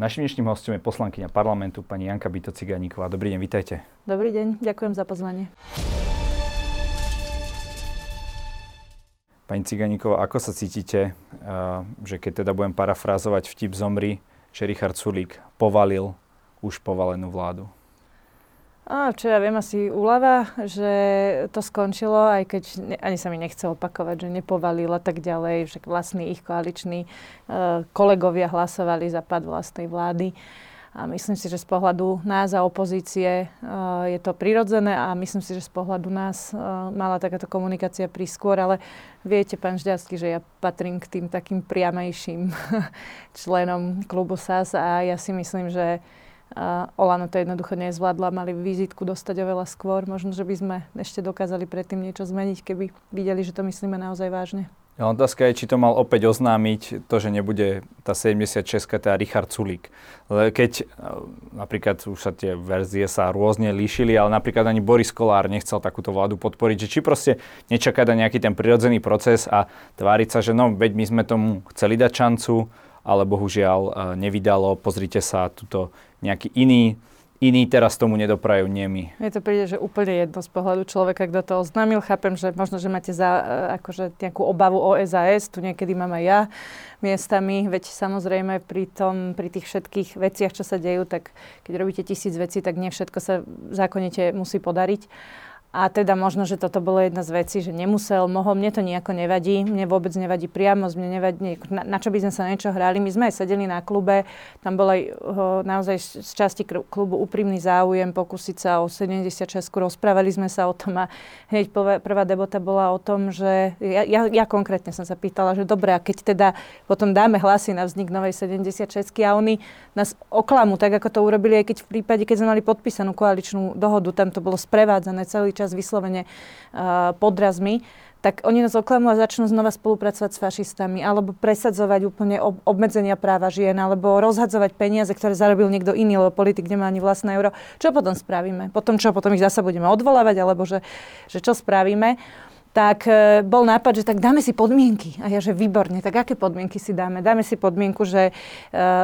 Našim dnešným hostom je poslankyňa parlamentu pani Janka Bito Ciganíková. Dobrý deň, vítajte. Dobrý deň, ďakujem za pozvanie. Pani Ciganíková, ako sa cítite, že keď teda budem parafrázovať vtip zomri, že Richard Sulík povalil už povalenú vládu? A čo ja viem, asi úlava, že to skončilo, aj keď ne, ani sa mi nechce opakovať, že nepovalil a tak ďalej, že vlastní ich koaliční uh, kolegovia hlasovali za pad vlastnej vlády. A myslím si, že z pohľadu nás a opozície uh, je to prirodzené a myslím si, že z pohľadu nás uh, mala takáto komunikácia prískôr, ale viete, pán Žďarský, že ja patrím k tým takým priamejším členom klubu SAS a ja si myslím, že a Olano to jednoducho nezvládla, mali vizitku dostať oveľa skôr. Možno, že by sme ešte dokázali predtým niečo zmeniť, keby videli, že to myslíme naozaj vážne. Ja, otázka je, či to mal opäť oznámiť to, že nebude tá 76 teda Richard Sulík. Keď e, napríklad už sa tie verzie sa rôzne líšili, ale napríklad ani Boris Kolár nechcel takúto vládu podporiť, že či proste nečakať na nejaký ten prirodzený proces a tváriť sa, že no, veď my sme tomu chceli dať šancu, ale bohužiaľ e, nevydalo. Pozrite sa, tuto nejaký iný, iný teraz tomu nedoprajú, nie my. Mne to príde, že úplne jedno z pohľadu človeka, kto to oznámil. Chápem, že možno, že máte za, e, akože nejakú obavu o SAS, tu niekedy mám aj ja miestami, veď samozrejme pri, tom, pri tých všetkých veciach, čo sa dejú, tak keď robíte tisíc vecí, tak nie všetko sa zákonite musí podariť. A teda možno, že toto bolo jedna z vecí, že nemusel, mohol, mne to nejako nevadí, mne vôbec nevadí priamo, mne nevadí, na, na čo by sme sa niečo hrali. My sme aj sedeli na klube, tam bol aj ho, naozaj z časti klubu úprimný záujem pokúsiť sa o 76, rozprávali sme sa o tom a hneď prvá debota bola o tom, že ja, ja, ja konkrétne som sa pýtala, že dobre, a keď teda potom dáme hlasy na vznik novej 76 a oni nás oklamú, tak ako to urobili aj keď v prípade, keď sme mali podpísanú koaličnú dohodu, tam to bolo sprevádzané celý čas vyslovene uh, podrazmi, tak oni nás oklamú a začnú znova spolupracovať s fašistami, alebo presadzovať úplne ob- obmedzenia práva žien, alebo rozhadzovať peniaze, ktoré zarobil niekto iný, lebo politik nemá ani vlastné euro. Čo potom spravíme? Potom čo? Potom ich zasa budeme odvolávať, alebo že, že čo spravíme? Tak e, bol nápad, že tak dáme si podmienky. A ja, že výborne, tak aké podmienky si dáme? Dáme si podmienku, že e,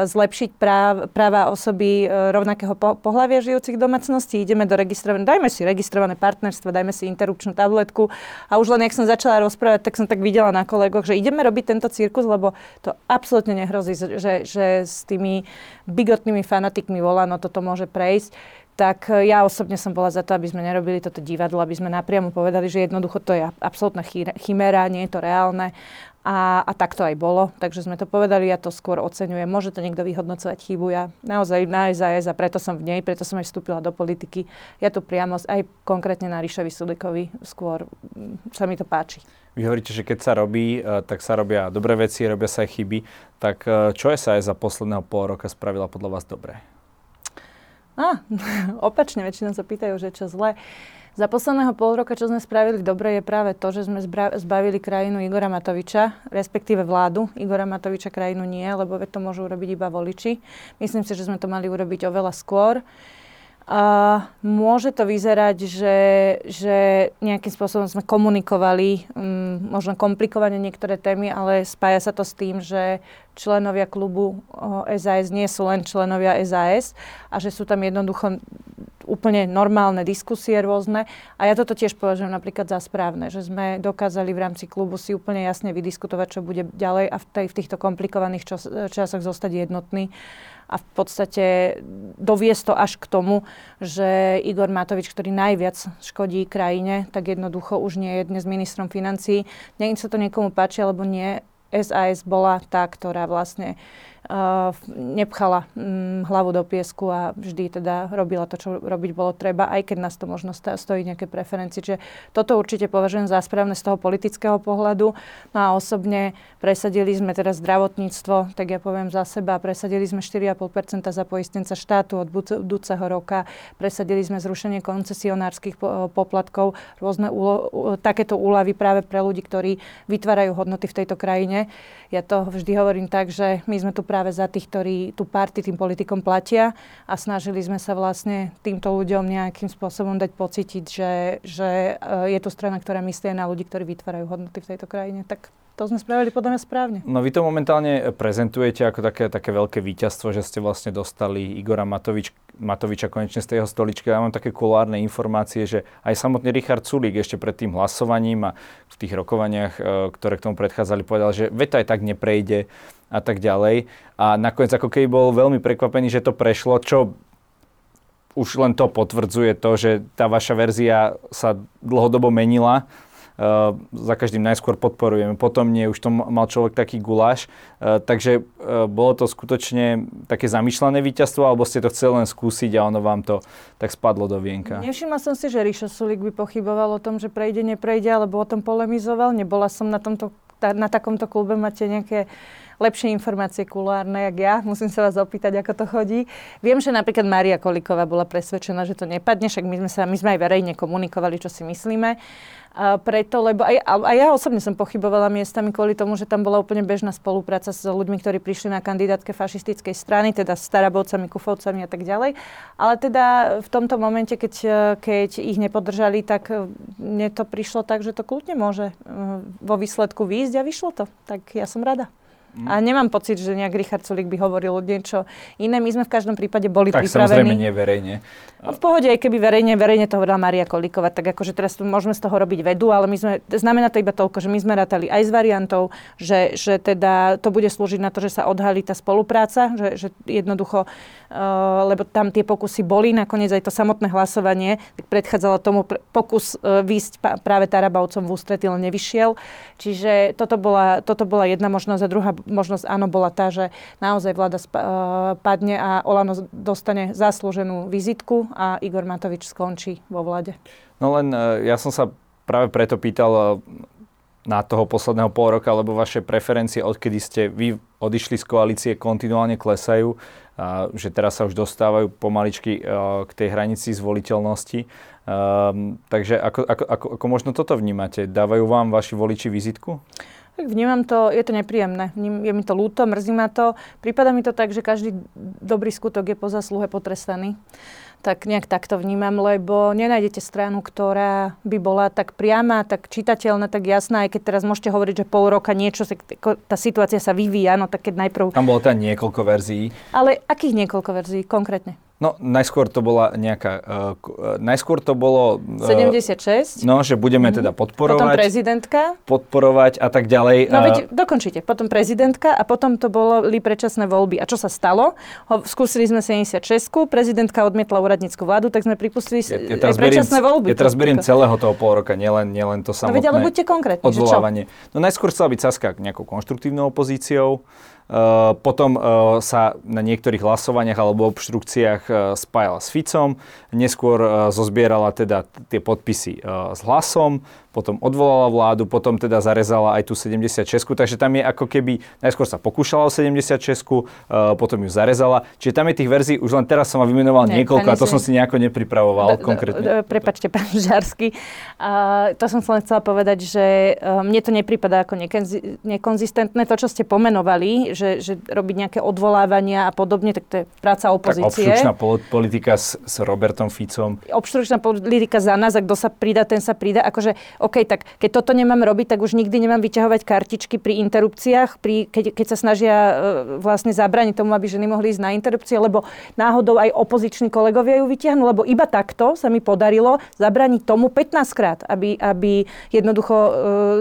zlepšiť práv, práva osoby e, rovnakého po, pohľavia žijúcich v domácnosti, ideme do registrované, dajme si registrované partnerstvo, dajme si interrupčnú tabletku. A už len, ak som začala rozprávať, tak som tak videla na kolegoch, že ideme robiť tento cirkus, lebo to absolútne nehrozí, že, že s tými bigotnými fanatikmi volano toto môže prejsť tak e, ja osobne som bola za to, aby sme nerobili toto divadlo, aby sme napriamo povedali, že jednoducho to je absolútna chimera, nie je to reálne. A, a tak to aj bolo. Takže sme to povedali, ja to skôr oceňujem. Môže to niekto vyhodnocovať chybu. Ja naozaj na SAS a preto som v nej, preto som aj vstúpila do politiky. Ja tu priamo aj konkrétne na Ríšovi Sulikovi skôr sa mi to páči. Vy hovoríte, že keď sa robí, e, tak sa robia dobré veci, robia sa aj chyby. Tak e, čo SAS za posledného pol roka spravila podľa vás dobre? Á, opačne, väčšinou sa pýtajú, že čo zle. Za posledného pol roka, čo sme spravili dobre, je práve to, že sme zbavili krajinu Igora Matoviča, respektíve vládu. Igora Matoviča krajinu nie, lebo to môžu urobiť iba voliči. Myslím si, že sme to mali urobiť oveľa skôr. Môže to vyzerať, že, že nejakým spôsobom sme komunikovali, um, možno komplikovane niektoré témy, ale spája sa to s tým, že členovia klubu SAS nie sú len členovia SAS a že sú tam jednoducho úplne normálne diskusie rôzne. A ja toto tiež považujem napríklad za správne, že sme dokázali v rámci klubu si úplne jasne vydiskutovať, čo bude ďalej a v, tej, v týchto komplikovaných čas, časoch zostať jednotný a v podstate doviesť to až k tomu, že Igor Matovič, ktorý najviac škodí krajine, tak jednoducho už nie je dnes ministrom financí. Nech sa to niekomu páči, alebo nie, SAS bola tá, ktorá vlastne nepchala um, hlavu do piesku a vždy teda robila to, čo robiť bolo treba, aj keď nás to možno stojí nejaké preferencie. Čiže toto určite považujem za správne z toho politického pohľadu. No a osobne presadili sme teda zdravotníctvo, tak ja poviem za seba, presadili sme 4,5% za poistenca štátu od budúceho roka, presadili sme zrušenie koncesionárskych poplatkov, rôzne úlo- takéto úlavy práve pre ľudí, ktorí vytvárajú hodnoty v tejto krajine. Ja to vždy hovorím tak, že my sme tu práve za tých, ktorí tú party tým politikom platia a snažili sme sa vlastne týmto ľuďom nejakým spôsobom dať pocítiť, že, že e, je to strana, ktorá myslí na ľudí, ktorí vytvárajú hodnoty v tejto krajine. Tak To sme spravili podľa mňa správne. No vy to momentálne prezentujete ako také, také veľké víťazstvo, že ste vlastne dostali Igora Matovič, Matoviča konečne z tej jeho stoličky. Ja mám také kulárne informácie, že aj samotný Richard Sulík ešte pred tým hlasovaním a v tých rokovaniach, e, ktoré k tomu predchádzali, povedal, že veta aj tak neprejde a tak ďalej. A nakoniec ako keby bol veľmi prekvapený, že to prešlo, čo už len to potvrdzuje to, že tá vaša verzia sa dlhodobo menila. Uh, za každým najskôr podporujeme, potom nie, už to mal človek taký guláš. Uh, takže uh, bolo to skutočne také zamýšľané víťazstvo, alebo ste to chceli len skúsiť a ono vám to tak spadlo do vienka? Nevšimla som si, že Ríšo Sulík by pochyboval o tom, že prejde, neprejde, alebo o tom polemizoval. Nebola som na, tomto, na takomto klube, máte nejaké lepšie informácie kulárne, jak ja. Musím sa vás opýtať, ako to chodí. Viem, že napríklad Mária Kolíková bola presvedčená, že to nepadne, však my sme, sa, my sme aj verejne komunikovali, čo si myslíme. A preto, lebo aj, aj ja osobne som pochybovala miestami kvôli tomu, že tam bola úplne bežná spolupráca s ľuďmi, ktorí prišli na kandidátke fašistickej strany, teda s Starabovcami, Kufovcami a tak ďalej. Ale teda v tomto momente, keď, keď ich nepodržali, tak mne to prišlo tak, že to kľudne môže vo výsledku výjsť a vyšlo to. Tak ja som rada. A nemám pocit, že nejak Richard Sulik by hovoril niečo iné. My sme v každom prípade boli tak, pripravení. Tak samozrejme nie verejne. No, v pohode, aj keby verejne, verejne to hovorila Maria Kolíková, tak akože teraz tu môžeme z toho robiť vedu, ale my sme, znamená to iba toľko, že my sme rátali aj s variantou, že, že teda to bude slúžiť na to, že sa odhalí tá spolupráca, že, že jednoducho, uh, lebo tam tie pokusy boli, nakoniec aj to samotné hlasovanie, tak predchádzalo tomu pr- pokus uh, výsť pa, práve Tarabavcom v ústretí, len nevyšiel. Čiže toto bola, toto bola jedna možnosť a druhá možnosť áno bola tá, že naozaj vláda sp- uh, padne a Olano dostane zaslúženú vizitku a Igor Matovič skončí vo vláde. No len uh, ja som sa práve preto pýtal uh, na toho posledného pol roka, lebo vaše preferencie, odkedy ste vy odišli z koalície, kontinuálne klesajú, a že teraz sa už dostávajú pomaličky uh, k tej hranici zvoliteľnosti. Um, takže ako, ako, ako, ako možno toto vnímate? Dávajú vám vaši voliči vizitku? Tak vnímam to, je to nepríjemné. Je mi to ľúto, mrzí ma to. Prípada mi to tak, že každý dobrý skutok je po zasluhe potrestaný. Tak nejak takto vnímam, lebo nenájdete stranu, ktorá by bola tak priama, tak čitateľná, tak jasná, aj keď teraz môžete hovoriť, že pol roka niečo, tá situácia sa vyvíja, no tak keď najprv... Tam bolo teda niekoľko verzií. Ale akých niekoľko verzií konkrétne? No, najskôr to bola nejaká... Uh, najskôr to bolo... Uh, 76. No, že budeme mm-hmm. teda podporovať. Potom prezidentka. Podporovať a tak ďalej. No, veď dokončite. Potom prezidentka a potom to boli predčasné voľby. A čo sa stalo? Ho, skúsili sme 76 prezidentka odmietla úradnícku vládu, tak sme pripustili ja, ja teraz predčasné beriem, voľby. Ja teraz beriem celého toho pol roka, nielen, nielen to samotné no, veď, ale buďte konkrétni, odvolávanie. No, najskôr chcela byť Saska nejakou konštruktívnou opozíciou. Uh, potom uh, sa na niektorých hlasovaniach alebo obštrukciách uh, spájala s Ficom, neskôr zozbierala teda tie podpisy s hlasom, potom odvolala vládu, potom teda zarezala aj tú 76, takže tam je ako keby, najskôr sa pokúšala o 76, uh, potom ju zarezala, čiže tam je tých verzií, už len teraz som ma vymenoval ne, niekoľko a to som si nejako nepripravoval d- konkrétne. D- prepačte, pán Žarsky, uh, to som len chcela povedať, že uh, mne to nepripadá ako nekonzi- nekonzistentné, to, čo ste pomenovali, že, že robiť nejaké odvolávania a podobne, tak to je práca opozície. Tak obštručná politika s, s Robertom Ficom. Obštručná politika za nás, a kto sa pridá, ten sa pridá. Akože OK, tak keď toto nemám robiť, tak už nikdy nemám vyťahovať kartičky pri interrupciách, pri, keď, keď sa snažia uh, vlastne zabrániť tomu, aby ženy mohli ísť na interrupcie, lebo náhodou aj opoziční kolegovia ju vyťahnú, lebo iba takto sa mi podarilo zabrániť tomu 15 krát, aby, aby jednoducho uh,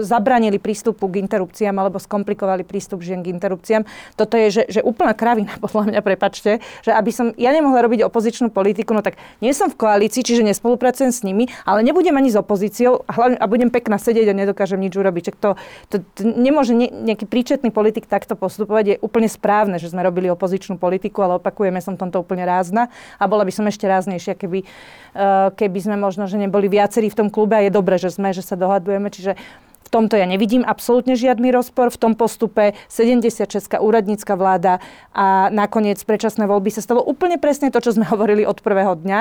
zabránili prístupu k interrupciám alebo skomplikovali prístup žien k interrupciám. Toto je, že, že úplná kravina, podľa mňa, prepačte, že aby som ja nemohla robiť opozičnú politiku, no tak nie som v koalícii, čiže nespolupracujem s nimi, ale nebudem ani s opozíciou hlavne, a budem pekná sedieť a nedokážem nič urobiť. Čak to, to, to nemôže ne, nejaký príčetný politik takto postupovať. Je úplne správne, že sme robili opozičnú politiku, ale opakujeme, som tomto úplne rázna a bola by som ešte ráznejšia, keby, uh, keby sme možno, že neboli viacerí v tom klube a je dobré, že sme, že sa dohadujeme. Čiže v tomto ja nevidím absolútne žiadny rozpor. V tom postupe 76. úradnícka vláda a nakoniec predčasné voľby sa stalo úplne presne to, čo sme hovorili od prvého dňa.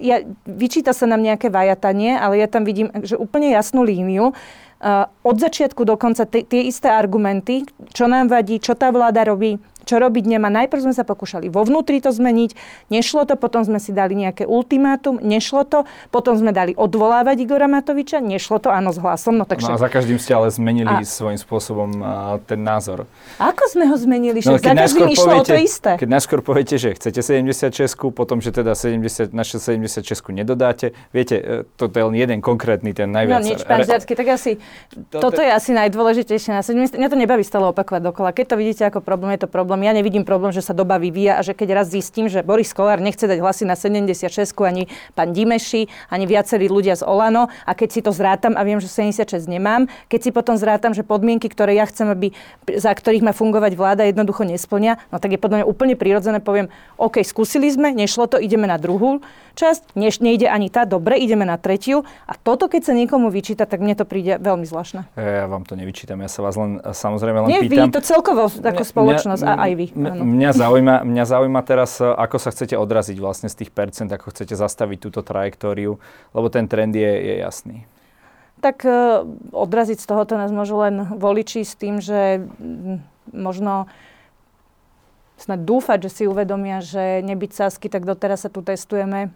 ja, vyčíta sa nám nejaké vajatanie, ale ja tam vidím že úplne jasnú líniu. Uh, od začiatku do konca tie isté argumenty, čo nám vadí, čo tá vláda robí, čo robiť nemá. Najprv sme sa pokúšali vo vnútri to zmeniť, nešlo to, potom sme si dali nejaké ultimátum, nešlo to, potom sme dali odvolávať Igora Matoviča, nešlo to, áno, s hlasom. No, takže... no a za každým ste ale zmenili a... svojím spôsobom uh, ten názor. Ako sme ho zmenili? No, za každým išlo poviete, o to isté. Keď najskôr poviete, že chcete 76, potom, že teda 70, naše 76 nedodáte, viete, e, to je len jeden konkrétny, ten najviac. No nič, pán Žiacky, tak asi, to, toto je asi najdôležitejšie na 70. Mňa to nebaví stále opakovať dokola. Keď to vidíte ako problém, je to problém. Ja nevidím problém, že sa doba vyvíja a že keď raz zistím, že Boris Kolár nechce dať hlasy na 76 ani pán Dimeši, ani viacerí ľudia z Olano a keď si to zrátam a viem, že 76 nemám, keď si potom zrátam, že podmienky, ktoré ja chcem, aby, za ktorých má fungovať vláda, jednoducho nesplňa, no tak je podľa mňa úplne prirodzené, poviem, OK, skúsili sme, nešlo to, ideme na druhú časť, než nejde ani tá, dobre, ideme na tretiu a toto, keď sa niekomu vyčíta, tak mne to príde veľmi zvláštne. Ja vám to nevyčítam, ja sa vás len samozrejme len Nie pýtam. vy, to celkovo ako spoločnosť mňa, a aj vy. Mňa, mňa, zaujíma, mňa zaujíma teraz, ako sa chcete odraziť vlastne z tých percent, ako chcete zastaviť túto trajektóriu, lebo ten trend je, je jasný. Tak uh, odraziť z tohoto nás môžu len voliči s tým, že možno snad dúfať, že si uvedomia, že nebyť sásky, tak doteraz sa tu testujeme,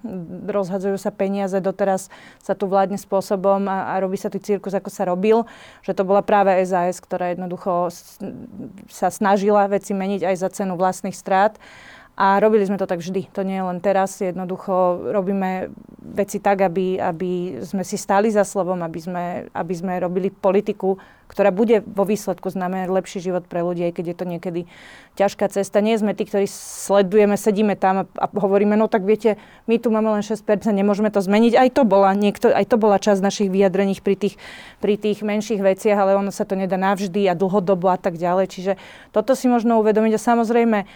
rozhadzujú sa peniaze, doteraz sa tu vládne spôsobom a, a robí sa tu cirkus, ako sa robil, že to bola práve SAS, ktorá jednoducho sa snažila veci meniť aj za cenu vlastných strát. A robili sme to tak vždy. To nie je len teraz. Jednoducho robíme veci tak, aby, aby sme si stáli za slovom, aby sme, aby sme robili politiku, ktorá bude vo výsledku znamenať lepší život pre ľudí, aj keď je to niekedy ťažká cesta. Nie sme tí, ktorí sledujeme, sedíme tam a, a hovoríme, no tak viete, my tu máme len 6%, nemôžeme to zmeniť. Aj to bola, niekto, aj to bola časť našich vyjadrení pri tých, pri tých menších veciach, ale ono sa to nedá navždy a dlhodobo a tak ďalej. Čiže toto si možno uvedomiť a samozrejme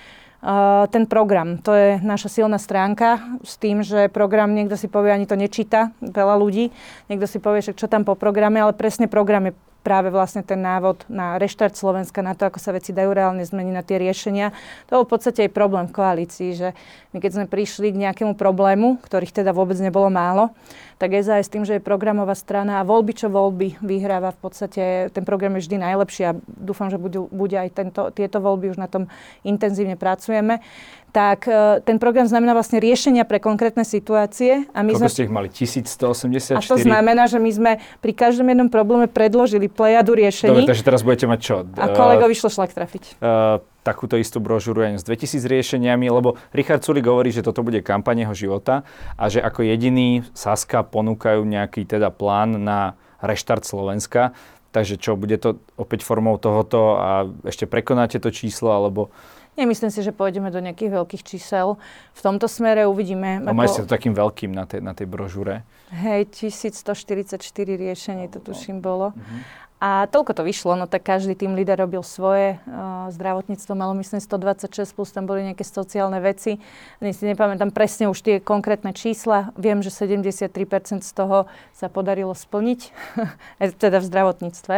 ten program. To je naša silná stránka s tým, že program, niekto si povie, ani to nečíta, veľa ľudí, niekto si povie, že čo tam po programe, ale presne program je práve vlastne ten návod na reštart Slovenska, na to, ako sa veci dajú reálne zmeniť na tie riešenia. To bol v podstate aj problém v koalícii, že my keď sme prišli k nejakému problému, ktorých teda vôbec nebolo málo, tak SAS s tým, že je programová strana a voľby čo voľby vyhráva v podstate, ten program je vždy najlepší a dúfam, že bude, bude aj tento, tieto voľby, už na tom intenzívne pracujeme, tak e, ten program znamená vlastne riešenia pre konkrétne situácie. A my Koľko sme... ste ich mali? 1184? A to znamená, že my sme pri každom jednom probléme predložili plejadu riešení. Dobre, takže teraz budete mať čo? A kolegovi šlo šlak trafiť. Uh, takúto istú brožúru aj s 2000 riešeniami, lebo Richard Sulik hovorí, že toto bude kampaň jeho života a že ako jediný Saska ponúkajú nejaký teda plán na reštart Slovenska. Takže čo, bude to opäť formou tohoto a ešte prekonáte to číslo, alebo Nemyslím si, že pôjdeme do nejakých veľkých čísel. V tomto smere uvidíme. A ako... ste to takým veľkým na tej, na tej brožúre? Hej, 1144 riešení to tuším bolo. Uh-huh. A toľko to vyšlo, no tak každý tým líder robil svoje. Uh, zdravotníctvo malo myslím 126, plus tam boli nejaké sociálne veci. Ani si nepamätám presne už tie konkrétne čísla. Viem, že 73% z toho sa podarilo splniť, teda v zdravotníctve,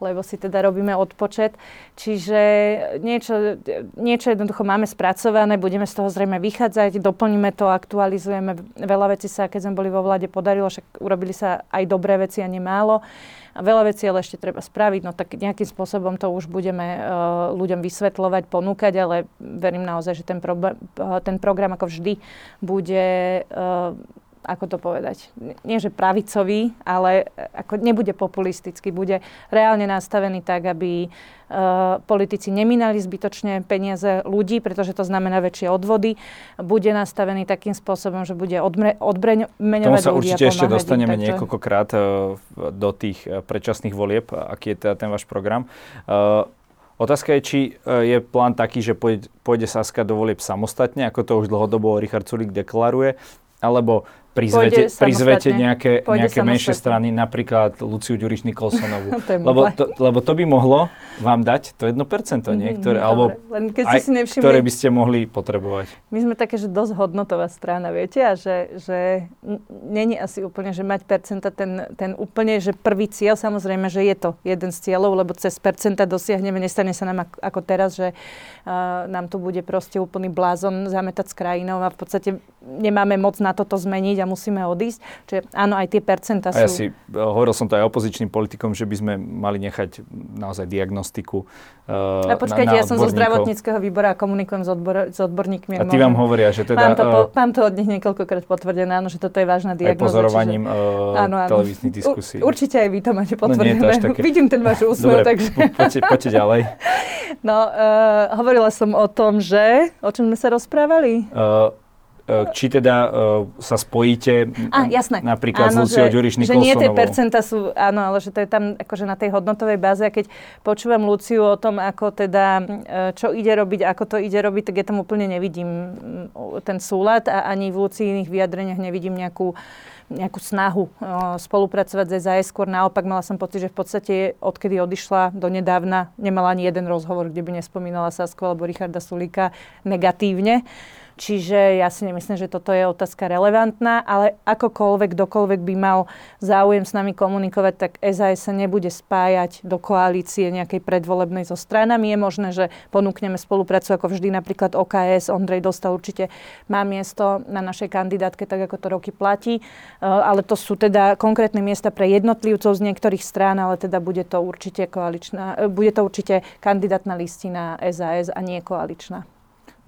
lebo si teda robíme odpočet. Čiže niečo, niečo jednoducho máme spracované, budeme z toho zrejme vychádzať, doplníme to, aktualizujeme. Veľa vecí sa, keď sme boli vo vláde, podarilo, však urobili sa aj dobré veci a nemálo. A veľa vecí ale ešte treba spraviť, no tak nejakým spôsobom to už budeme uh, ľuďom vysvetľovať, ponúkať, ale verím naozaj, že ten, problém, uh, ten program ako vždy bude uh, ako to povedať, nie že pravicový, ale ako nebude populistický, bude reálne nastavený tak, aby uh, politici neminali zbytočne peniaze ľudí, pretože to znamená väčšie odvody. Bude nastavený takým spôsobom, že bude odmre, odbreňovať sa určite ešte dostaneme takže... niekoľkokrát uh, do tých uh, predčasných volieb, aký je teda ten váš program. Uh, Otázka je, či je plán taký, že pôjde, pôjde Saska do volieb samostatne, ako to už dlhodobo Richard Sulik deklaruje, alebo prizvete, prizvete nejaké, nejaké menšie strany, napríklad Luciu Ďuriš Nikolsonovú. to lebo, to, lebo to by mohlo vám dať to 1%, nie? Mhm, ktoré, mm, alebo Len keď aj, si nevšimli, ktoré by ste mohli potrebovať. My sme také, že dosť hodnotová strana, viete, a že, že není asi úplne, že mať percenta ten, ten úplne, že prvý cieľ, samozrejme, že je to jeden z cieľov, lebo cez percenta dosiahneme, nestane sa nám ako, ako teraz, že uh, nám tu bude proste úplný blázon zametať s krajinou a v podstate nemáme moc na toto zmeniť a musíme odísť. Čiže áno, aj tie percentá sú... A ja si, hovoril som to aj opozičným politikom, že by sme mali nechať naozaj diagnostiku uh, a počkajte, na, na ja som zo zdravotníckého výbora a komunikujem s, odbor, s odborníkmi. A tí vám hovoria, že teda... Mám to, po, mám to od nich niekoľkokrát potvrdené, áno, že toto je vážna diagnoza. Aj pozorovaním čiže, uh, áno, áno. televíznych diskusí. U, určite aj vy to máte potvrdené. No, nie, to také... Vidím ten váš úsmev, takže... poďte, poďte ďalej. No, uh, hovorila som o tom, že... O čom sme sa rozprávali? Uh, či teda uh, sa spojíte a, jasné. napríklad áno, s Luciou Ďuriš Nikolsonovou. Že nie tie percenta sú, áno, ale že to je tam akože na tej hodnotovej báze a keď počúvam Luciu o tom, ako teda, čo ide robiť, ako to ide robiť, tak ja tam úplne nevidím ten súlad a ani v Lucii vyjadreniach nevidím nejakú nejakú snahu spolupracovať s SAS. Skôr naopak mala som pocit, že v podstate odkedy odišla do nedávna, nemala ani jeden rozhovor, kde by nespomínala Sasku alebo Richarda Sulíka negatívne. Čiže ja si nemyslím, že toto je otázka relevantná, ale akokoľvek, kdokoľvek by mal záujem s nami komunikovať, tak SAS sa nebude spájať do koalície nejakej predvolebnej so stranami. Je možné, že ponúkneme spoluprácu ako vždy, napríklad OKS. Ondrej dostal určite, má miesto na našej kandidátke, tak ako to roky platí. Uh, ale to sú teda konkrétne miesta pre jednotlivcov z niektorých strán, ale teda bude to určite koaličná, uh, bude to určite kandidátna listina SAS a nie koaličná.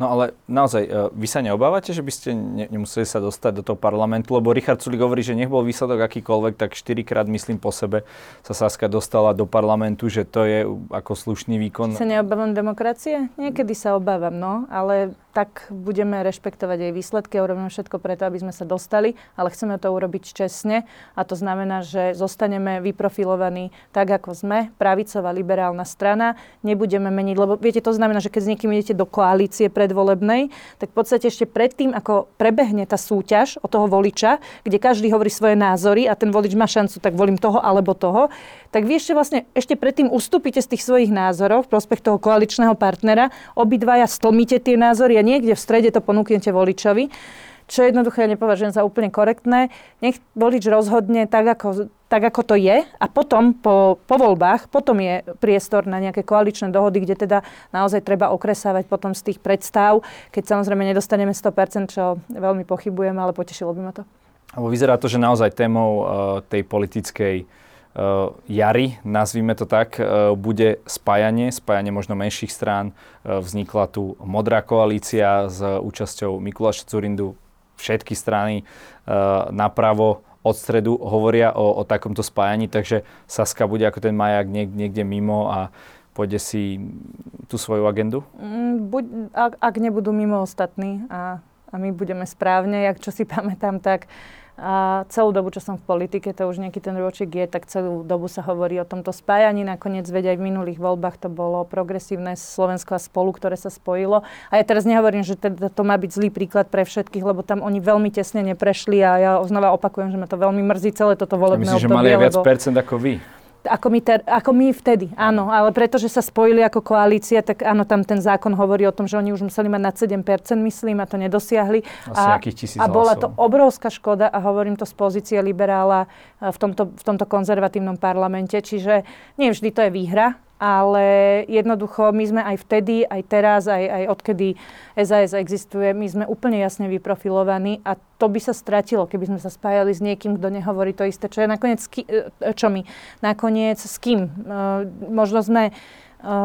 No ale naozaj, e, vy sa neobávate, že by ste ne, nemuseli sa dostať do toho parlamentu, lebo Richard Sulik hovorí, že nech bol výsledok akýkoľvek, tak štyrikrát, myslím po sebe, sa Saska dostala do parlamentu, že to je ako slušný výkon. Sa neobávam demokracie? Niekedy sa obávam, no, ale tak budeme rešpektovať jej výsledky a urobíme všetko preto, aby sme sa dostali, ale chceme to urobiť čestne a to znamená, že zostaneme vyprofilovaní tak, ako sme, pravicová liberálna strana, nebudeme meniť, lebo viete, to znamená, že keď s niekým idete do koalície predvolebnej, tak v podstate ešte predtým, ako prebehne tá súťaž o toho voliča, kde každý hovorí svoje názory a ten volič má šancu, tak volím toho alebo toho, tak vy ešte vlastne ešte predtým ustúpite z tých svojich názorov v prospech toho koaličného partnera, obidvaja stlmíte tie názory a niekde v strede to ponúknete voličovi, čo jednoducho ja nepovažujem za úplne korektné. Nech volič rozhodne tak, ako, tak, ako to je a potom po, po voľbách, potom je priestor na nejaké koaličné dohody, kde teda naozaj treba okresávať potom z tých predstav, keď samozrejme nedostaneme 100%, čo veľmi pochybujem, ale potešilo by ma to. Lebo vyzerá to, že naozaj témou uh, tej politickej jary, nazvime to tak, uh, bude spájanie, spájanie možno menších strán. Uh, vznikla tu modrá koalícia s účasťou Mikuláša Curindu. Všetky strany napravo od stredu hovoria o, o takomto spájaní, takže Saska bude ako ten majak niek, niekde mimo a pôjde si tú svoju agendu? Mm, buď, ak, ak nebudú mimo ostatní a, a my budeme správne, jak čo si pamätám, tak uh, a celú dobu, čo som v politike, to už nejaký ten ročík je, tak celú dobu sa hovorí o tomto spájaní. Nakoniec, veď aj v minulých voľbách to bolo progresívne Slovensko a spolu, ktoré sa spojilo. A ja teraz nehovorím, že teda to má byť zlý príklad pre všetkých, lebo tam oni veľmi tesne neprešli a ja znova opakujem, že ma to veľmi mrzí celé toto volebné obdobie. že mali aj viac percent ako vy? Ako my, ter, ako my vtedy, áno, ale pretože sa spojili ako koalícia, tak áno, tam ten zákon hovorí o tom, že oni už museli mať nad 7%, myslím, a to nedosiahli. A, a bola to obrovská škoda a hovorím to z pozície liberála eh, v tomto, v tomto konzervatívnom parlamente, čiže nie vždy to je výhra, ale jednoducho my sme aj vtedy, aj teraz, aj, aj odkedy SAS existuje, my sme úplne jasne vyprofilovaní a to by sa stratilo, keby sme sa spájali s niekým, kto nehovorí to isté, čo je nakoniec, e, čo my, nakoniec s kým. E, možno sme e,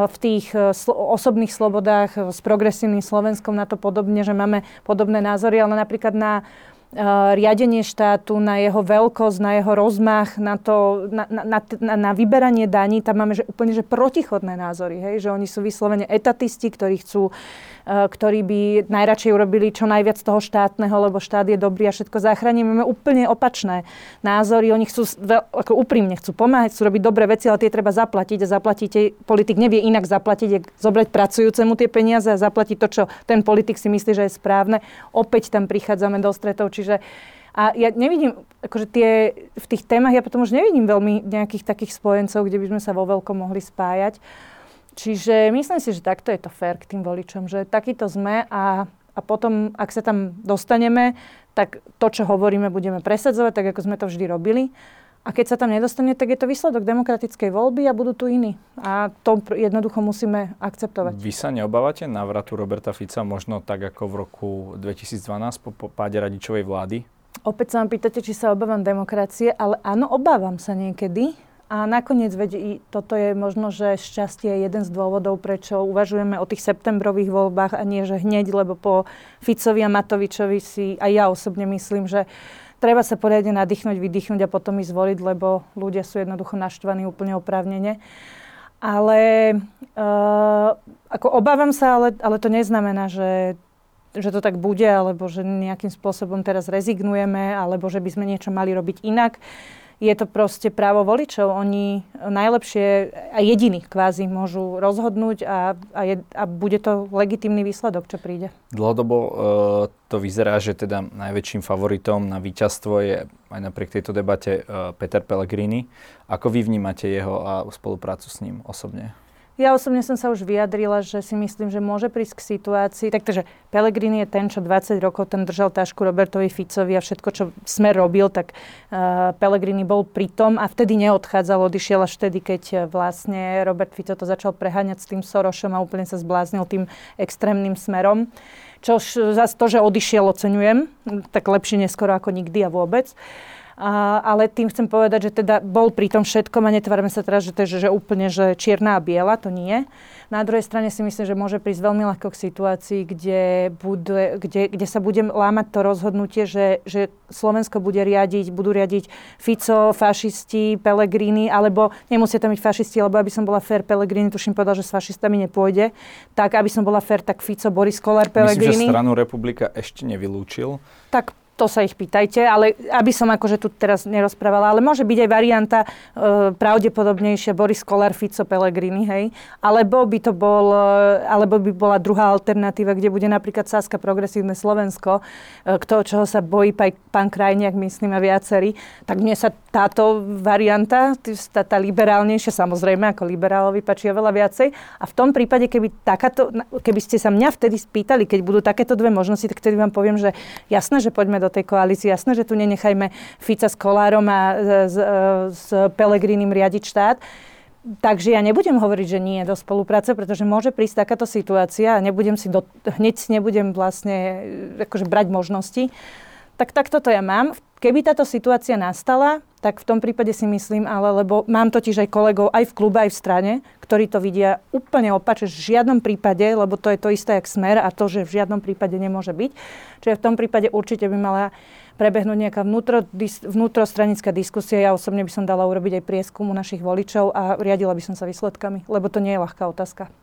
v tých osobných slobodách s progresívnym Slovenskom na to podobne, že máme podobné názory, ale napríklad na riadenie štátu, na jeho veľkosť, na jeho rozmach, na, to, na, na, na, na vyberanie daní, tam máme že úplne že protichodné názory, hej? že oni sú vyslovene etatisti, ktorí chcú uh, Eh, ktorí by najradšej urobili čo najviac toho štátneho, lebo štát je dobrý a všetko záchraní. Máme úplne opačné názory. Oni chcú, ako úprimne chcú pomáhať, chcú robiť dobré veci, ale tie treba zaplatiť a zaplatíte, politik nevie inak zaplatiť, je zobrať pracujúcemu tie peniaze a zaplatiť to, čo ten politik si myslí, že je správne. Opäť tam prichádzame do stretov, čiže a ja nevidím, akože tie, v tých témach ja potom už nevidím veľmi nejakých takých spojencov, kde by sme sa vo veľkom mohli spájať. Čiže myslím si, že takto je to fér k tým voličom, že takýto sme a, a potom, ak sa tam dostaneme, tak to, čo hovoríme, budeme presadzovať, tak ako sme to vždy robili. A keď sa tam nedostane, tak je to výsledok demokratickej voľby a budú tu iní. A to jednoducho musíme akceptovať. Vy sa neobávate návratu Roberta Fica možno tak ako v roku 2012 po, po páde radičovej vlády? Opäť sa vám pýtate, či sa obávam demokracie, ale áno, obávam sa niekedy. A nakoniec, veď toto je možno, že šťastie je jeden z dôvodov, prečo uvažujeme o tých septembrových voľbách a nie, že hneď, lebo po Ficovi a Matovičovi si aj ja osobne myslím, že treba sa poriadne nadýchnuť, vydýchnuť a potom ísť zvoliť, lebo ľudia sú jednoducho naštvaní úplne oprávnene. Ale uh, ako obávam sa, ale, ale to neznamená, že že to tak bude, alebo že nejakým spôsobom teraz rezignujeme, alebo že by sme niečo mali robiť inak je to proste právo voličov. Oni najlepšie a jediní kvázi môžu rozhodnúť a, a, je, a bude to legitimný výsledok, čo príde. Dlhodobo uh, to vyzerá, že teda najväčším favoritom na víťazstvo je aj napriek tejto debate uh, Peter Pellegrini. Ako vy vnímate jeho a spoluprácu s ním osobne? Ja osobne som sa už vyjadrila, že si myslím, že môže prísť k situácii, takže Pelegrini je ten, čo 20 rokov ten držal tašku Robertovi Ficovi a všetko, čo sme robil, tak uh, Pelegrini bol pri tom a vtedy neodchádzal, odišiel až vtedy, keď uh, vlastne Robert Fico to začal preháňať s tým Sorošom a úplne sa zbláznil tým extrémnym smerom. Čo zase to, že odišiel, oceňujem, tak lepšie neskoro ako nikdy a vôbec. Uh, a, ale tým chcem povedať, že teda bol pri tom všetkom a netvárme sa teraz, že to je že, úplne že čierna a biela, to nie. Na druhej strane si myslím, že môže prísť veľmi ľahko k situácii, kde, bude, kde, kde sa bude lámať to rozhodnutie, že, že Slovensko bude riadiť, budú riadiť Fico, fašisti, Pelegrini, alebo nemusia tam byť fašisti, lebo aby som bola fér, Pelegrini, tuším povedal, že s fašistami nepôjde, tak aby som bola fér, tak Fico, Boris Kolár, Pelegrini. Myslím, že stranu republika ešte nevylúčil. Tak to sa ich pýtajte, ale aby som akože tu teraz nerozprávala, ale môže byť aj varianta e, pravdepodobnejšia Boris Kolár, Fico, Pellegrini, hej, alebo by to bol, e, alebo by bola druhá alternatíva, kde bude napríklad Saska Progresívne Slovensko, e, kto, čoho sa bojí paj, pán Krajniak, myslím, a viacerí, tak mne sa táto varianta, tá, tá liberálnejšia, samozrejme, ako liberálovi páči oveľa viacej. A v tom prípade, keby, takáto, keby ste sa mňa vtedy spýtali, keď budú takéto dve možnosti, tak vtedy vám poviem, že jasné, že poďme do tej koalície. Jasné, že tu nenechajme Fica s Kolárom a s, s Pelegrínim riadiť štát. Takže ja nebudem hovoriť, že nie do spolupráce, pretože môže prísť takáto situácia a nebudem si do, hneď nebudem vlastne akože brať možnosti. Tak takto to ja mám. Keby táto situácia nastala, tak v tom prípade si myslím, ale lebo mám totiž aj kolegov aj v klube, aj v strane, ktorí to vidia úplne opačne, v žiadnom prípade, lebo to je to isté jak smer a to, že v žiadnom prípade nemôže byť. Čiže v tom prípade určite by mala prebehnúť nejaká vnútro, vnútrostranická diskusia. Ja osobne by som dala urobiť aj prieskum u našich voličov a riadila by som sa výsledkami, lebo to nie je ľahká otázka.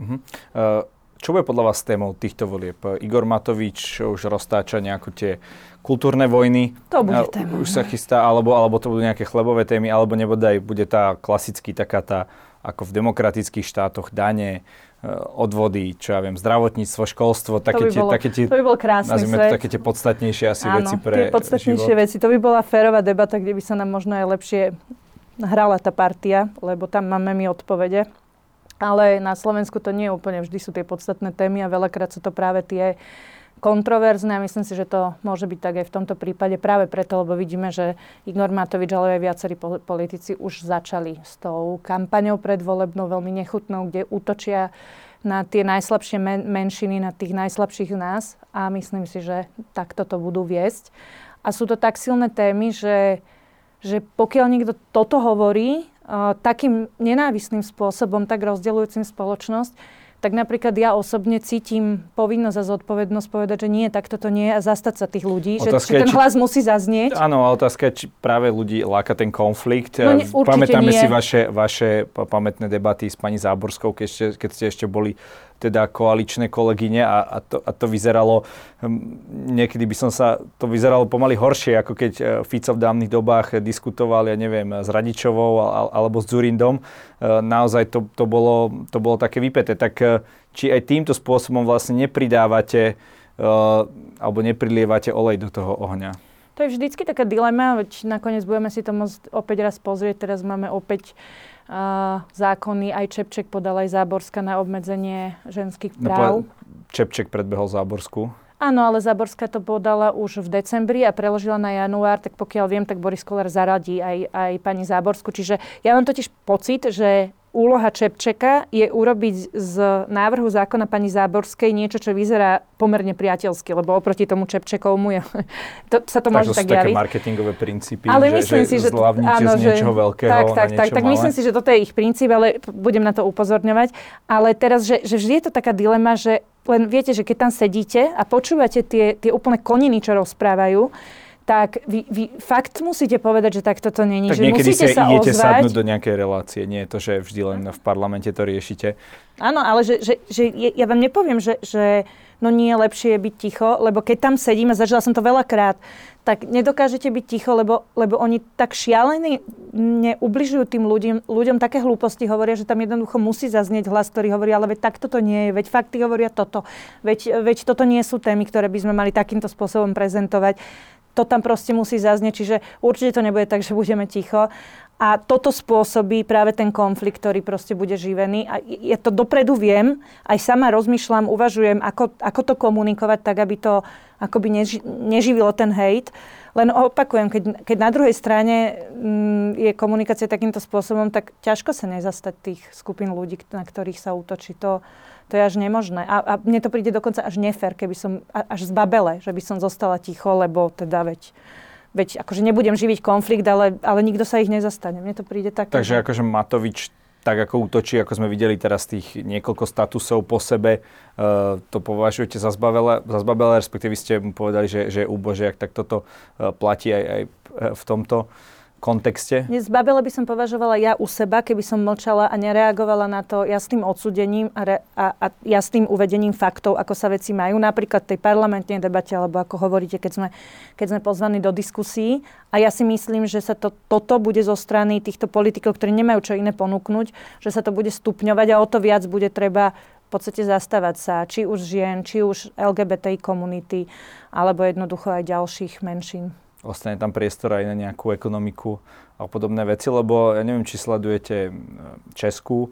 Uh-huh. Uh, čo bude podľa vás témou týchto volieb? Igor Matovič už roztáča nejakú tie kultúrne vojny. To bude téma. Už sa no. chystá, alebo, alebo to budú nejaké chlebové témy, alebo nebodaj bude tá klasicky taká tá, ako v demokratických štátoch, dane, e, odvody, čo ja viem, zdravotníctvo, školstvo, také, to by bolo, tie, také tie, to by bol krásny svet. to také tie podstatnejšie asi Áno, veci pre tie podstatnejšie život. veci. To by bola férová debata, kde by sa nám možno aj lepšie hrala tá partia, lebo tam máme my odpovede. Ale na Slovensku to nie je úplne vždy sú tie podstatné témy a veľakrát sú to práve tie kontroverzné a myslím si, že to môže byť tak aj v tomto prípade práve preto, lebo vidíme, že Igor Matovič, ale aj viacerí politici už začali s tou kampaňou predvolebnou veľmi nechutnou, kde útočia na tie najslabšie men- menšiny, na tých najslabších z nás a myslím si, že takto to budú viesť. A sú to tak silné témy, že, že pokiaľ niekto toto hovorí, takým nenávisným spôsobom, tak rozdeľujúcim spoločnosť, tak napríklad ja osobne cítim povinnosť a zodpovednosť povedať, že nie, tak toto nie a zastať sa tých ľudí, otázka že, že ten hlas či, musí zaznieť. Áno, ale otázka je, či práve ľudí láka ten konflikt. No, ne, Pamätáme nie. si vaše, vaše pamätné debaty s pani Záborskou, keď ste, keď ste ešte boli teda koaličné kolegyne a, a, to, a to vyzeralo, hm, niekedy by som sa, to vyzeralo pomaly horšie, ako keď e, Fico v dávnych dobách diskutoval, ja neviem, s Radičovou alebo s Zurindom. E, naozaj to, to, bolo, to bolo také vypeté. Tak e, či aj týmto spôsobom vlastne nepridávate alebo neprilievate olej do toho ohňa? To je vždycky taká dilema, veď nakoniec budeme si to môcť opäť raz pozrieť. Teraz máme opäť zákony, aj Čepček podal aj Záborska na obmedzenie ženských no, práv. No, Čepček predbehol Záborsku. Áno, ale Záborská to podala už v decembri a preložila na január, tak pokiaľ viem, tak Boris Kolár zaradí aj, aj pani Záborsku. Čiže ja mám totiž pocit, že úloha Čepčeka je urobiť z návrhu zákona pani Záborskej niečo, čo vyzerá pomerne priateľsky, lebo oproti tomu Čepčekovmu je, to, sa to tak môže to tak javiť. také marketingové princípy, ale že, myslím že si, že, áno, z niečoho veľkého tak, tak, tak, tak myslím si, že toto je ich princíp, ale budem na to upozorňovať. Ale teraz, že, že vždy je to taká dilema, že len viete, že keď tam sedíte a počúvate tie, tie úplne koniny, čo rozprávajú, tak vy, vy fakt musíte povedať, že takto to není. Tak že niekedy musíte sa idete ozvať. sadnúť do nejakej relácie. Nie je to, že vždy len v parlamente to riešite. Áno, ale že, že, že ja vám nepoviem, že, že no nie je lepšie byť ticho, lebo keď tam sedím, a zažila som to veľakrát, tak nedokážete byť ticho, lebo, lebo oni tak šialene neubližujú tým ľuďom, ľuďom také hlúposti, hovoria, že tam jednoducho musí zaznieť hlas, ktorý hovorí, ale veď takto to nie je, veď fakty hovoria toto, veď, veď toto nie sú témy, ktoré by sme mali takýmto spôsobom prezentovať to tam proste musí zaznieť, čiže určite to nebude tak, že budeme ticho. A toto spôsobí práve ten konflikt, ktorý proste bude živený. A ja to dopredu viem, aj sama rozmýšľam, uvažujem, ako, ako to komunikovať tak, aby to akoby neži, neživilo ten hejt. Len opakujem, keď, keď na druhej strane m, je komunikácia takýmto spôsobom, tak ťažko sa nezastať tých skupín ľudí, na ktorých sa útočí. To, to je až nemožné. A, a mne to príde dokonca až nefér, keby som až zbabele, že by som zostala ticho, lebo teda veď, veď akože nebudem živiť konflikt, ale, ale nikto sa ich nezastane. Mne to príde tak. Takže akože Matovič tak ako útočí, ako sme videli teraz tých niekoľko statusov po sebe, uh, to považujete za zbabele, za zbabele, respektíve ste mu povedali, že, že je úbožiak, tak toto uh, platí aj, aj v tomto kontexte? Nezbabele by som považovala ja u seba, keby som mlčala a nereagovala na to jasným odsudením a, re, a, a jasným uvedením faktov, ako sa veci majú. Napríklad tej parlamentnej debate, alebo ako hovoríte, keď sme, keď sme pozvaní do diskusí. A ja si myslím, že sa to, toto bude zo strany týchto politikov, ktorí nemajú čo iné ponúknuť, že sa to bude stupňovať a o to viac bude treba v podstate zastávať sa, či už žien, či už LGBTI komunity, alebo jednoducho aj ďalších menšín ostane tam priestor aj na nejakú ekonomiku a podobné veci, lebo ja neviem, či sledujete Českú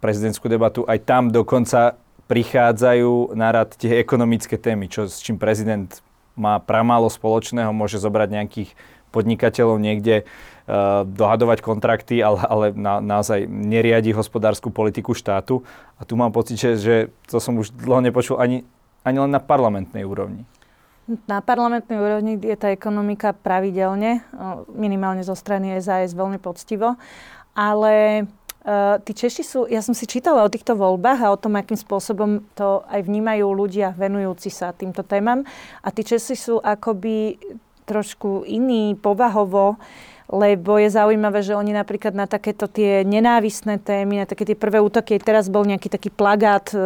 prezidentskú debatu, aj tam dokonca prichádzajú na rad tie ekonomické témy, čo, s čím prezident má pramálo spoločného, môže zobrať nejakých podnikateľov niekde, uh, dohadovať kontrakty, ale, ale na, naozaj neriadi hospodárskú politiku štátu. A tu mám pocit, že, že to som už dlho nepočul ani, ani len na parlamentnej úrovni. Na parlamentnej úrovni je tá ekonomika pravidelne, minimálne zo strany SAS veľmi poctivo, ale Uh, tí Češi sú, ja som si čítala o týchto voľbách a o tom, akým spôsobom to aj vnímajú ľudia venujúci sa týmto témam. A tí Češi sú akoby trošku iní povahovo. Uh, lebo je zaujímavé, že oni napríklad na takéto tie nenávisné témy, na také tie prvé útoky, teraz bol nejaký taký plagát e,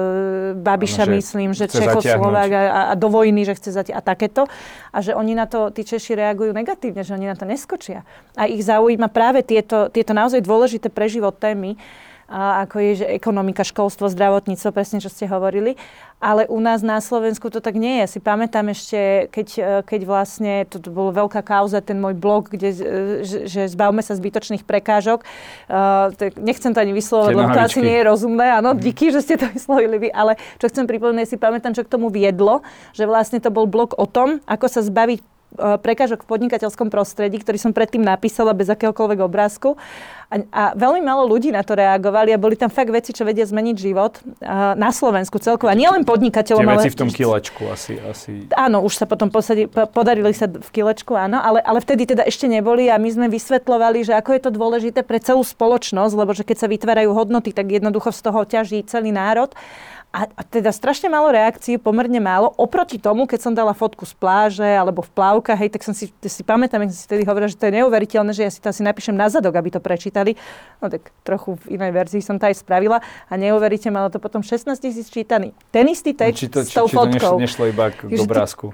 Babiša, ano, že myslím, že Čechoslovák a, a do vojny, že chce zatiaľ a takéto. A že oni na to, tí Češi reagujú negatívne, že oni na to neskočia. A ich zaujíma práve tieto, tieto naozaj dôležité pre život témy a ako je že ekonomika, školstvo, zdravotníctvo, presne čo ste hovorili. Ale u nás na Slovensku to tak nie je. Si pamätám ešte, keď, e, keď vlastne, to, bola veľká kauza, ten môj blog, kde, e, že, že zbavme sa zbytočných prekážok. Uh, nechcem to ani vyslovať, lebo to asi nie je rozumné. Áno, mm. díky, že ste to vyslovili vy. Ale čo chcem pripomenúť, si pamätám, čo k tomu viedlo, že vlastne to bol blog o tom, ako sa zbaviť prekážok v podnikateľskom prostredí, ktorý som predtým napísala bez akéhokoľvek obrázku. A, a veľmi málo ľudí na to reagovali a boli tam fakt veci, čo vedia zmeniť život uh, na Slovensku celkovo. A nielen podnikateľom, ale... veci v tom kilečku asi, asi... Áno, už sa potom posadi, podarili sa v kilečku, áno, ale, ale vtedy teda ešte neboli a my sme vysvetlovali, že ako je to dôležité pre celú spoločnosť, lebo že keď sa vytvárajú hodnoty, tak jednoducho z toho ťaží celý národ. A, a teda strašne málo reakcií, pomerne málo. Oproti tomu, keď som dala fotku z pláže alebo v plávkach, hej, tak som si, si pamätám, že si vtedy hovorila, že to je neuveriteľné, že ja si to asi napíšem na zadok, aby to prečítali. No tak trochu v inej verzii som to aj spravila a neuveríte, malo to potom 16 tisíc čítaný. Ten istý text či to, či, s tou či fotkou. to nešlo, nešlo iba k obrázku.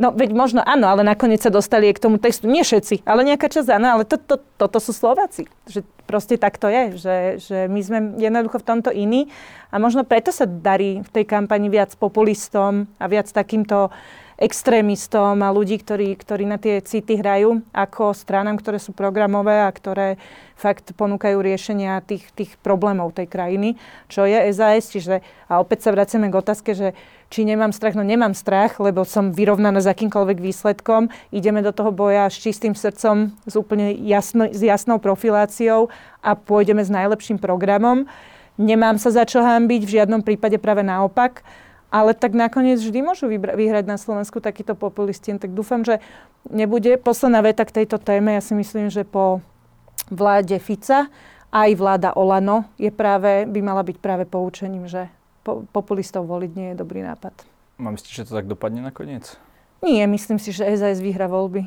No veď možno áno, ale nakoniec sa dostali k tomu textu. Nie všetci, ale nejaká časť áno, ale to, to, toto sú Slováci. Že proste tak to je, že, že my sme jednoducho v tomto iní a možno preto sa darí v tej kampani viac populistom a viac takýmto extrémistom a ľudí, ktorí, ktorí na tie city hrajú, ako stranám, ktoré sú programové a ktoré fakt ponúkajú riešenia tých, tých problémov tej krajiny, čo je SAS. Čiže, a opäť sa vraciame k otázke, že či nemám strach, no nemám strach, lebo som vyrovnaná s akýmkoľvek výsledkom. Ideme do toho boja s čistým srdcom, s úplne jasno, s jasnou profiláciou a pôjdeme s najlepším programom. Nemám sa za čo hambiť, v žiadnom prípade práve naopak. Ale tak nakoniec vždy môžu vybra- vyhrať na Slovensku takýto populisti. Tak dúfam, že nebude. Posledná veta k tejto téme. Ja si myslím, že po vláde Fica aj vláda Olano je práve, by mala byť práve poučením, že populistov voliť nie je dobrý nápad. Mám myslíte, že to tak dopadne nakoniec? Nie, myslím si, že SAS vyhra voľby.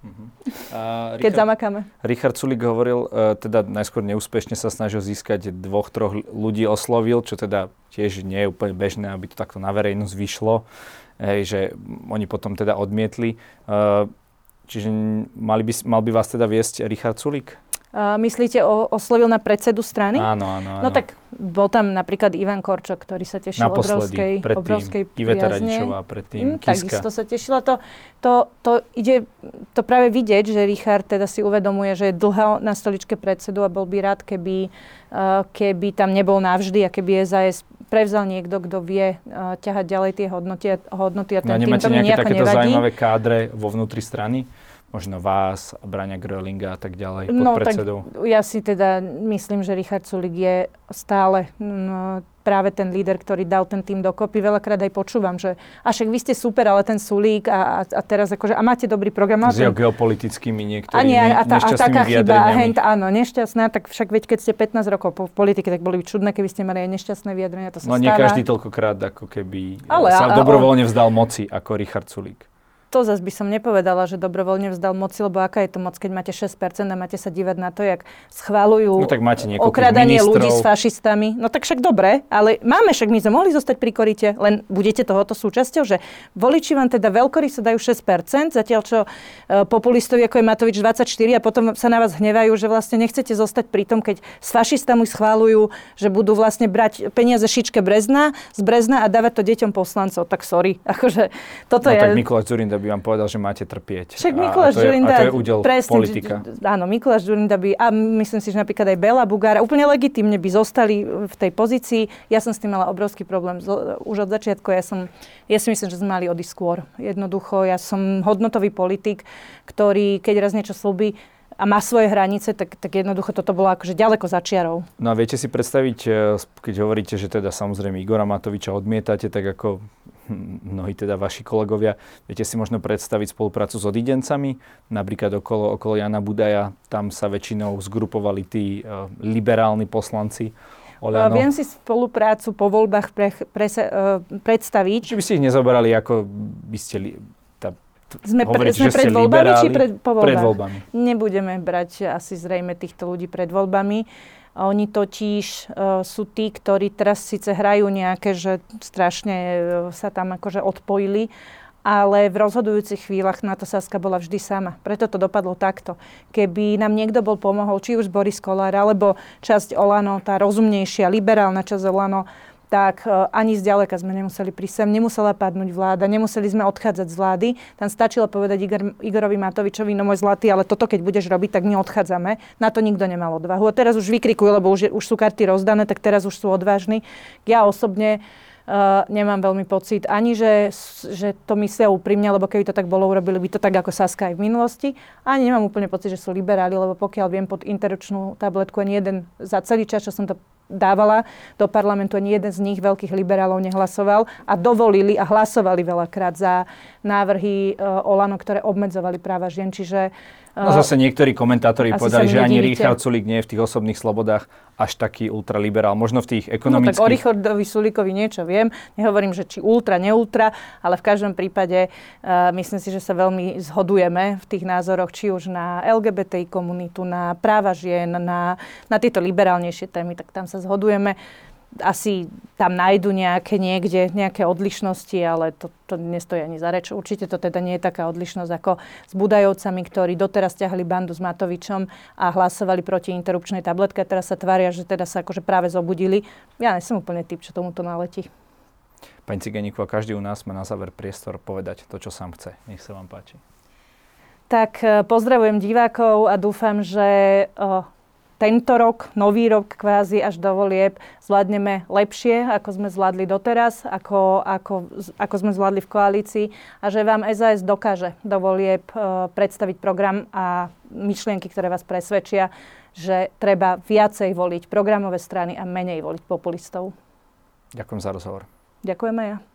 Uh-huh. A Richard, Keď zamakáme. Richard Sulik hovoril, uh, teda najskôr neúspešne sa snažil získať dvoch, troch ľudí oslovil, čo teda tiež nie je úplne bežné, aby to takto na verejnosť vyšlo, hej, že oni potom teda odmietli. Uh, čiže mali by, mal by vás teda viesť Richard Sulik? Uh, myslíte, o, oslovil na predsedu strany? Áno, áno, áno. No tak bol tam napríklad Ivan Korčok, ktorý sa tešil Naposledy, obrovskej, predtým, obrovskej Iveta Radičová, predtým mm, Kiska. Takisto sa tešila. To, to, to ide to práve vidieť, že Richard teda si uvedomuje, že je dlho na stoličke predsedu a bol by rád, keby, uh, keby tam nebol navždy a keby SAS prevzal niekto, kto vie uh, ťahať ďalej tie hodnoty, hodnoty a ten no, tým to nejaké takéto nevadí. zaujímavé kádre vo vnútri strany? Možno vás, Braňa Grölinga a tak ďalej, no, predsedou? Tak ja si teda myslím, že Richard Sulik je stále no, práve ten líder, ktorý dal ten tým dokopy. Veľakrát aj počúvam, že a však vy ste super, ale ten Sulík a, a, a teraz akože, a máte dobrý program. S jeho geopolitickými niektorými a nie, a, tá, a taká chyba, hent, áno, nešťastná, tak však veď keď ste 15 rokov po politike, tak boli by čudné, keby ste mali aj nešťastné vyjadrenia, to sa No nie každý toľkokrát ako keby ale, sa a, dobrovoľne vzdal moci ako Richard Sulík to zase by som nepovedala, že dobrovoľne vzdal moci, lebo aká je to moc, keď máte 6% a máte sa dívať na to, jak schválujú no, tak máte okradanie ministrov. ľudí s fašistami. No tak však dobre, ale máme však, my sme mohli zostať pri korite, len budete tohoto súčasťou, že voliči vám teda sa dajú 6%, zatiaľ čo e, populistovi ako je Matovič 24 a potom sa na vás hnevajú, že vlastne nechcete zostať pri tom, keď s fašistami schválujú, že budú vlastne brať peniaze šičke Brezna z Brezna a dávať to deťom poslancov. Tak sorry. Akože, toto no, je... tak Mikuláš Zurinda by vám povedal, že máte trpieť. Však Mikuláš Žurinda... A to je údel presne, politika. Áno, Mikuláš Žurinda by, a myslím si, že napríklad aj Bela Bugára, úplne legitimne by zostali v tej pozícii. Ja som s tým mala obrovský problém už od začiatku. Ja, som, ja si myslím, že sme mali odísť skôr. Jednoducho, ja som hodnotový politik, ktorý, keď raz niečo slúbi, a má svoje hranice, tak, tak jednoducho toto bolo akože ďaleko za čiarou. No a viete si predstaviť, e, keď hovoríte, že teda samozrejme Igora Matoviča odmietate, tak ako mnohí teda vaši kolegovia, viete si možno predstaviť spoluprácu s odidencami, napríklad okolo, okolo Jana Budaja, tam sa väčšinou zgrupovali tí uh, liberálni poslanci. Oľano. Viem si spoluprácu po voľbách pre, pre, uh, predstaviť. Či by si ich nezoberali, ako by ste li, tá, sme, pre, sme pred voľbami či pred, po voľbách? Pred voľbami. Nebudeme brať asi zrejme týchto ľudí pred voľbami. Oni totiž uh, sú tí, ktorí teraz síce hrajú nejaké, že strašne uh, sa tam akože odpojili, ale v rozhodujúcich chvíľach na to Saska bola vždy sama. Preto to dopadlo takto. Keby nám niekto bol pomohol, či už Boris Kolár, alebo časť Olano, tá rozumnejšia, liberálna časť Olano, tak e, ani zďaleka sme nemuseli prísť sem, nemusela padnúť vláda, nemuseli sme odchádzať z vlády. Tam stačilo povedať Igor, Igorovi Matovičovi, no môj zlatý, ale toto keď budeš robiť, tak my odchádzame. Na to nikto nemal odvahu. A teraz už vykrikujú, lebo už, už sú karty rozdané, tak teraz už sú odvážni. Ja osobne Uh, nemám veľmi pocit ani, že, že to myslia úprimne, lebo keby to tak bolo, urobili by to tak ako Saska aj v minulosti. Ani nemám úplne pocit, že sú liberáli, lebo pokiaľ viem pod interročnú tabletku ani jeden za celý čas, čo som to dávala do parlamentu, ani jeden z nich veľkých liberálov nehlasoval a dovolili a hlasovali veľakrát za návrhy uh, Olano, ktoré obmedzovali práva žien. Čiže No zase niektorí komentátori povedali, že ani Richard Sulik nie je v tých osobných slobodách až taký ultraliberál. Možno v tých ekonomických... No tak o Richardovi Sulikovi niečo viem. Nehovorím, že či ultra, neultra, ale v každom prípade uh, myslím si, že sa veľmi zhodujeme v tých názoroch, či už na LGBTI komunitu, na práva žien, na, na tieto liberálnejšie témy, tak tam sa zhodujeme asi tam nájdu nejaké niekde, nejaké odlišnosti, ale to, to nestojí ani za reč. Určite to teda nie je taká odlišnosť ako s Budajovcami, ktorí doteraz ťahali bandu s Matovičom a hlasovali proti interrupčnej tabletke teraz sa tvária, že teda sa akože práve zobudili. Ja nesom úplne typ, čo tomuto naletí. Pani Cigeníková, každý u nás má na záver priestor povedať to, čo sám chce. Nech sa vám páči. Tak e, pozdravujem divákov a dúfam, že o, tento rok, nový rok kvázi až do volieb zvládneme lepšie, ako sme zvládli doteraz, ako, ako, ako sme zvládli v koalícii a že vám SAS dokáže do volieb o, predstaviť program a myšlienky, ktoré vás presvedčia, že treba viacej voliť programové strany a menej voliť populistov. Ďakujem za rozhovor. Ďakujem aj ja.